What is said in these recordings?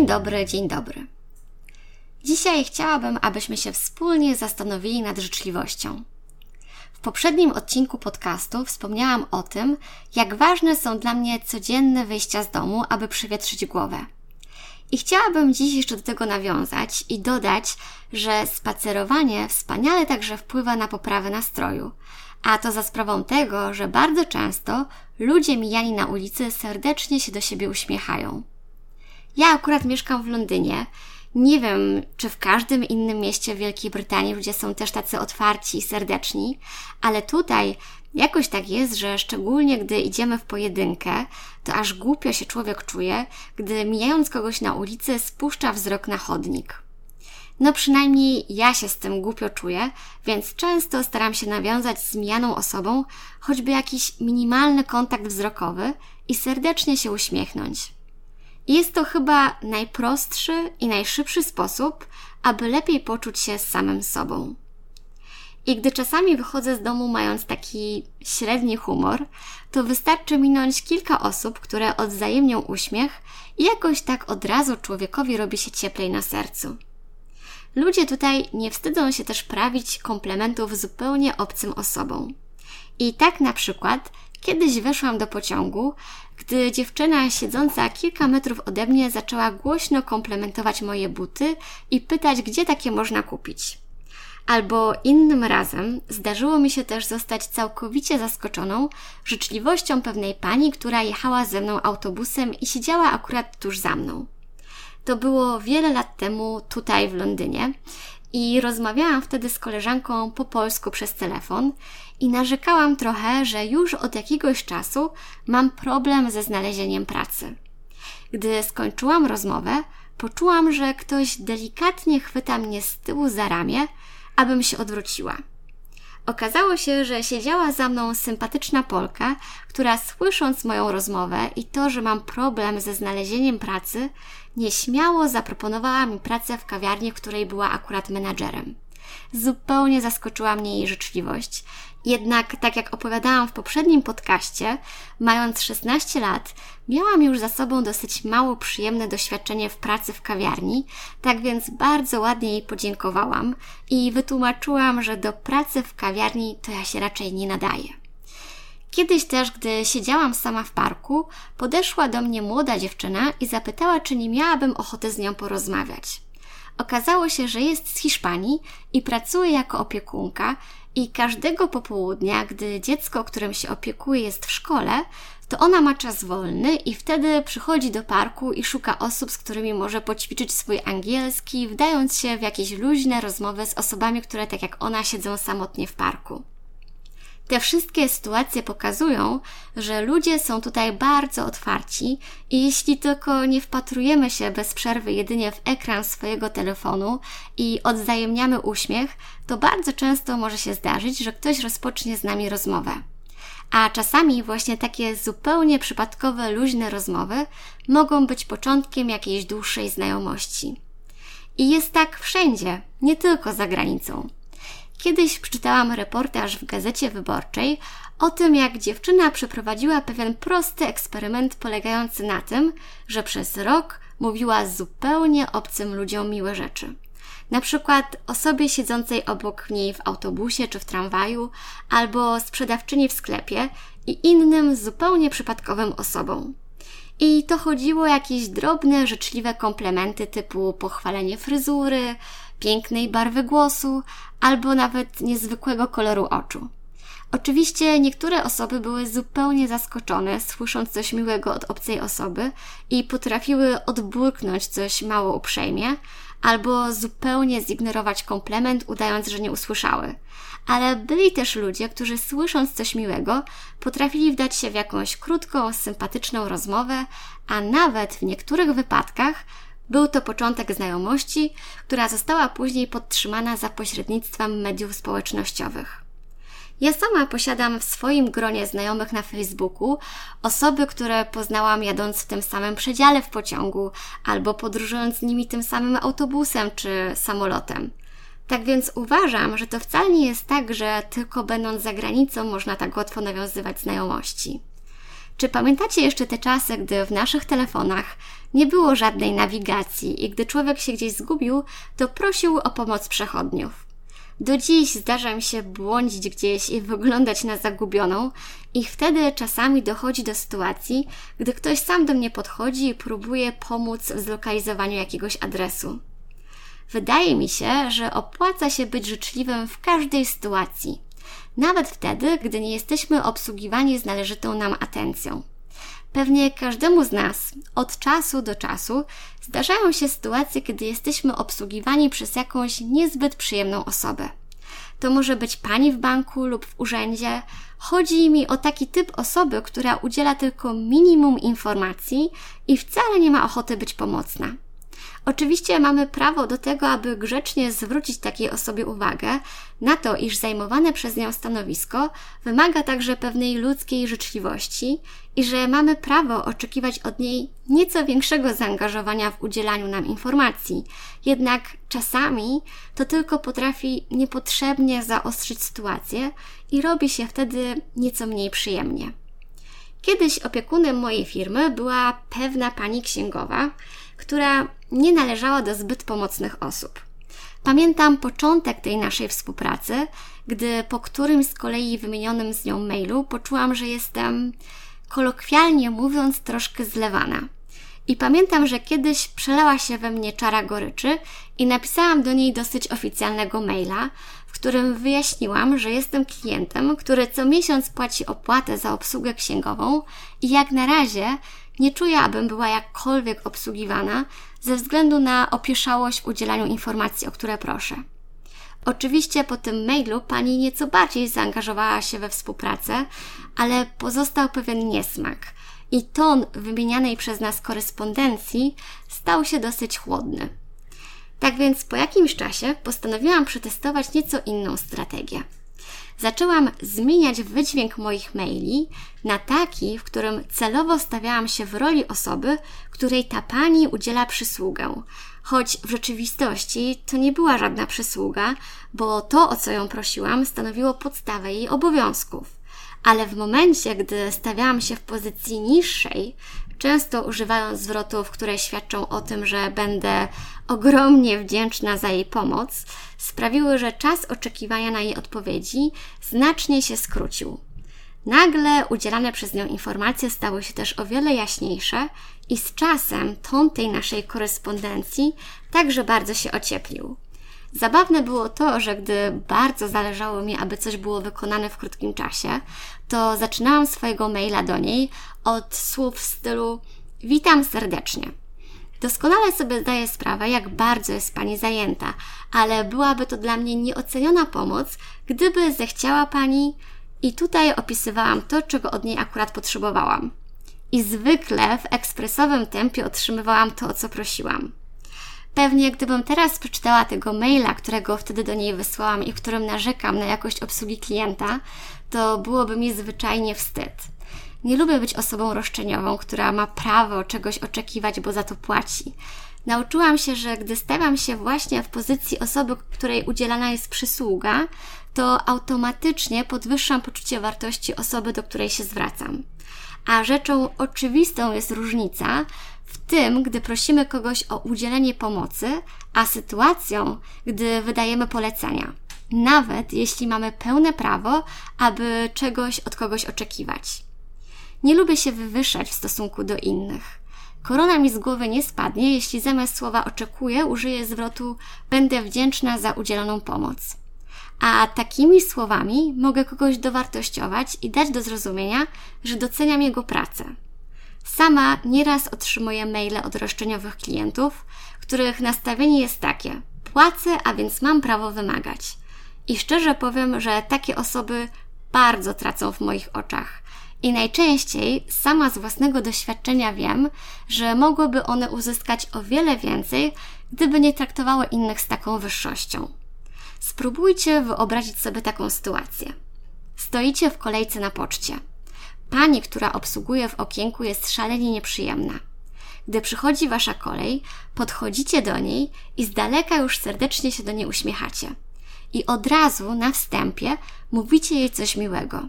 dobry, dzień dobry. Dzisiaj chciałabym, abyśmy się wspólnie zastanowili nad życzliwością. W poprzednim odcinku podcastu wspomniałam o tym, jak ważne są dla mnie codzienne wyjścia z domu, aby przewietrzyć głowę. I chciałabym dziś jeszcze do tego nawiązać i dodać, że spacerowanie wspaniale także wpływa na poprawę nastroju, a to za sprawą tego, że bardzo często ludzie mijani na ulicy serdecznie się do siebie uśmiechają. Ja akurat mieszkam w Londynie. Nie wiem, czy w każdym innym mieście Wielkiej Brytanii ludzie są też tacy otwarci i serdeczni, ale tutaj jakoś tak jest, że szczególnie gdy idziemy w pojedynkę, to aż głupio się człowiek czuje, gdy mijając kogoś na ulicy spuszcza wzrok na chodnik. No przynajmniej ja się z tym głupio czuję, więc często staram się nawiązać z mijaną osobą choćby jakiś minimalny kontakt wzrokowy i serdecznie się uśmiechnąć. Jest to chyba najprostszy i najszybszy sposób, aby lepiej poczuć się z samym sobą. I gdy czasami wychodzę z domu mając taki średni humor, to wystarczy minąć kilka osób, które odwzajemnią uśmiech i jakoś tak od razu człowiekowi robi się cieplej na sercu. Ludzie tutaj nie wstydzą się też prawić komplementów zupełnie obcym osobom. I tak na przykład kiedyś weszłam do pociągu, gdy dziewczyna siedząca kilka metrów ode mnie zaczęła głośno komplementować moje buty i pytać, gdzie takie można kupić. Albo innym razem zdarzyło mi się też zostać całkowicie zaskoczoną życzliwością pewnej pani, która jechała ze mną autobusem i siedziała akurat tuż za mną. To było wiele lat temu tutaj w Londynie i rozmawiałam wtedy z koleżanką po polsku przez telefon i narzekałam trochę, że już od jakiegoś czasu mam problem ze znalezieniem pracy. Gdy skończyłam rozmowę, poczułam, że ktoś delikatnie chwyta mnie z tyłu za ramię, abym się odwróciła. Okazało się, że siedziała za mną sympatyczna Polka, która słysząc moją rozmowę i to, że mam problem ze znalezieniem pracy, nieśmiało zaproponowała mi pracę w kawiarni, której była akurat menadżerem. Zupełnie zaskoczyła mnie jej życzliwość. Jednak, tak jak opowiadałam w poprzednim podcaście, mając 16 lat, miałam już za sobą dosyć mało przyjemne doświadczenie w pracy w kawiarni, tak więc bardzo ładnie jej podziękowałam i wytłumaczyłam, że do pracy w kawiarni to ja się raczej nie nadaję. Kiedyś też, gdy siedziałam sama w parku, podeszła do mnie młoda dziewczyna i zapytała, czy nie miałabym ochoty z nią porozmawiać. Okazało się, że jest z Hiszpanii i pracuje jako opiekunka i każdego popołudnia, gdy dziecko, którym się opiekuje, jest w szkole, to ona ma czas wolny i wtedy przychodzi do parku i szuka osób, z którymi może poćwiczyć swój angielski, wdając się w jakieś luźne rozmowy z osobami, które tak jak ona siedzą samotnie w parku. Te wszystkie sytuacje pokazują, że ludzie są tutaj bardzo otwarci i jeśli tylko nie wpatrujemy się bez przerwy jedynie w ekran swojego telefonu i odzajemniamy uśmiech, to bardzo często może się zdarzyć, że ktoś rozpocznie z nami rozmowę. A czasami właśnie takie zupełnie przypadkowe, luźne rozmowy mogą być początkiem jakiejś dłuższej znajomości. I jest tak wszędzie, nie tylko za granicą. Kiedyś przeczytałam reportaż w gazecie wyborczej o tym, jak dziewczyna przeprowadziła pewien prosty eksperyment polegający na tym, że przez rok mówiła zupełnie obcym ludziom miłe rzeczy. Na przykład osobie siedzącej obok niej w autobusie czy w tramwaju, albo sprzedawczyni w sklepie i innym zupełnie przypadkowym osobom. I to chodziło o jakieś drobne, życzliwe komplementy typu pochwalenie fryzury, pięknej barwy głosu albo nawet niezwykłego koloru oczu. Oczywiście niektóre osoby były zupełnie zaskoczone, słysząc coś miłego od obcej osoby i potrafiły odburknąć coś mało uprzejmie, albo zupełnie zignorować komplement, udając, że nie usłyszały. Ale byli też ludzie, którzy słysząc coś miłego, potrafili wdać się w jakąś krótką, sympatyczną rozmowę, a nawet w niektórych wypadkach był to początek znajomości, która została później podtrzymana za pośrednictwem mediów społecznościowych. Ja sama posiadam w swoim gronie znajomych na Facebooku osoby, które poznałam jadąc w tym samym przedziale w pociągu albo podróżując z nimi tym samym autobusem czy samolotem. Tak więc uważam, że to wcale nie jest tak, że tylko będąc za granicą można tak łatwo nawiązywać znajomości. Czy pamiętacie jeszcze te czasy, gdy w naszych telefonach nie było żadnej nawigacji i gdy człowiek się gdzieś zgubił, to prosił o pomoc przechodniów? Do dziś zdarza mi się błądzić gdzieś i wyglądać na zagubioną, i wtedy czasami dochodzi do sytuacji, gdy ktoś sam do mnie podchodzi i próbuje pomóc w zlokalizowaniu jakiegoś adresu. Wydaje mi się, że opłaca się być życzliwym w każdej sytuacji, nawet wtedy, gdy nie jesteśmy obsługiwani z należytą nam atencją. Pewnie każdemu z nas od czasu do czasu zdarzają się sytuacje, kiedy jesteśmy obsługiwani przez jakąś niezbyt przyjemną osobę. To może być pani w banku lub w urzędzie. Chodzi mi o taki typ osoby, która udziela tylko minimum informacji i wcale nie ma ochoty być pomocna. Oczywiście mamy prawo do tego, aby grzecznie zwrócić takiej osobie uwagę na to, iż zajmowane przez nią stanowisko wymaga także pewnej ludzkiej życzliwości i że mamy prawo oczekiwać od niej nieco większego zaangażowania w udzielaniu nam informacji. Jednak czasami to tylko potrafi niepotrzebnie zaostrzyć sytuację i robi się wtedy nieco mniej przyjemnie. Kiedyś opiekunem mojej firmy była pewna pani księgowa, która nie należała do zbyt pomocnych osób. Pamiętam początek tej naszej współpracy, gdy po którymś z kolei wymienionym z nią mailu poczułam, że jestem, kolokwialnie mówiąc, troszkę zlewana. I pamiętam, że kiedyś przelała się we mnie czara goryczy i napisałam do niej dosyć oficjalnego maila, w którym wyjaśniłam, że jestem klientem, który co miesiąc płaci opłatę za obsługę księgową i jak na razie nie czuję, abym była jakkolwiek obsługiwana ze względu na opieszałość w udzielaniu informacji, o które proszę. Oczywiście po tym mailu pani nieco bardziej zaangażowała się we współpracę, ale pozostał pewien niesmak i ton wymienianej przez nas korespondencji stał się dosyć chłodny. Tak więc po jakimś czasie postanowiłam przetestować nieco inną strategię zaczęłam zmieniać wydźwięk moich maili na taki, w którym celowo stawiałam się w roli osoby, której ta pani udziela przysługę. Choć w rzeczywistości to nie była żadna przysługa, bo to, o co ją prosiłam, stanowiło podstawę jej obowiązków. Ale w momencie, gdy stawiałam się w pozycji niższej, często używając zwrotów, które świadczą o tym, że będę ogromnie wdzięczna za jej pomoc, sprawiły, że czas oczekiwania na jej odpowiedzi znacznie się skrócił. Nagle udzielane przez nią informacje stały się też o wiele jaśniejsze i z czasem ton tej naszej korespondencji także bardzo się ocieplił. Zabawne było to, że gdy bardzo zależało mi, aby coś było wykonane w krótkim czasie, to zaczynałam swojego maila do niej od słów w stylu Witam serdecznie. Doskonale sobie zdaję sprawę, jak bardzo jest Pani zajęta, ale byłaby to dla mnie nieoceniona pomoc, gdyby zechciała Pani i tutaj opisywałam to, czego od niej akurat potrzebowałam. I zwykle w ekspresowym tempie otrzymywałam to, o co prosiłam. Pewnie gdybym teraz przeczytała tego maila, którego wtedy do niej wysłałam i w którym narzekam na jakość obsługi klienta, to byłoby mi zwyczajnie wstyd. Nie lubię być osobą roszczeniową, która ma prawo czegoś oczekiwać, bo za to płaci. Nauczyłam się, że gdy stawiam się właśnie w pozycji osoby, której udzielana jest przysługa, to automatycznie podwyższam poczucie wartości osoby, do której się zwracam. A rzeczą oczywistą jest różnica w tym, gdy prosimy kogoś o udzielenie pomocy, a sytuacją, gdy wydajemy polecenia. Nawet jeśli mamy pełne prawo, aby czegoś od kogoś oczekiwać. Nie lubię się wywyższać w stosunku do innych. Korona mi z głowy nie spadnie, jeśli zamiast słowa oczekuję użyję zwrotu będę wdzięczna za udzieloną pomoc. A takimi słowami mogę kogoś dowartościować i dać do zrozumienia, że doceniam jego pracę. Sama nieraz otrzymuję maile od roszczeniowych klientów, których nastawienie jest takie: płacę, a więc mam prawo wymagać. I szczerze powiem, że takie osoby bardzo tracą w moich oczach. I najczęściej sama z własnego doświadczenia wiem, że mogłyby one uzyskać o wiele więcej, gdyby nie traktowały innych z taką wyższością. Spróbujcie wyobrazić sobie taką sytuację. Stoicie w kolejce na poczcie. Pani, która obsługuje w okienku, jest szalenie nieprzyjemna. Gdy przychodzi wasza kolej, podchodzicie do niej i z daleka już serdecznie się do niej uśmiechacie. I od razu na wstępie mówicie jej coś miłego.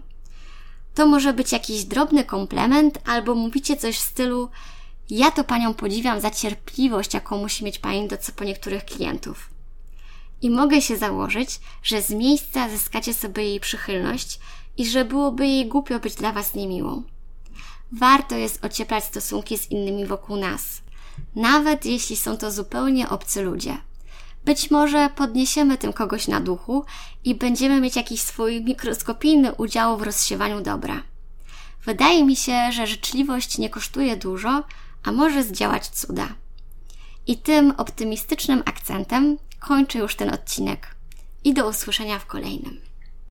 To może być jakiś drobny komplement, albo mówicie coś w stylu: Ja to panią podziwiam za cierpliwość, jaką musi mieć pani do co po niektórych klientów. I mogę się założyć, że z miejsca zyskacie sobie jej przychylność i że byłoby jej głupio być dla was niemiłą. Warto jest ocieplać stosunki z innymi wokół nas, nawet jeśli są to zupełnie obcy ludzie. Być może podniesiemy tym kogoś na duchu i będziemy mieć jakiś swój mikroskopijny udział w rozsiewaniu dobra. Wydaje mi się, że życzliwość nie kosztuje dużo, a może zdziałać cuda. I tym optymistycznym akcentem kończę już ten odcinek. I do usłyszenia w kolejnym.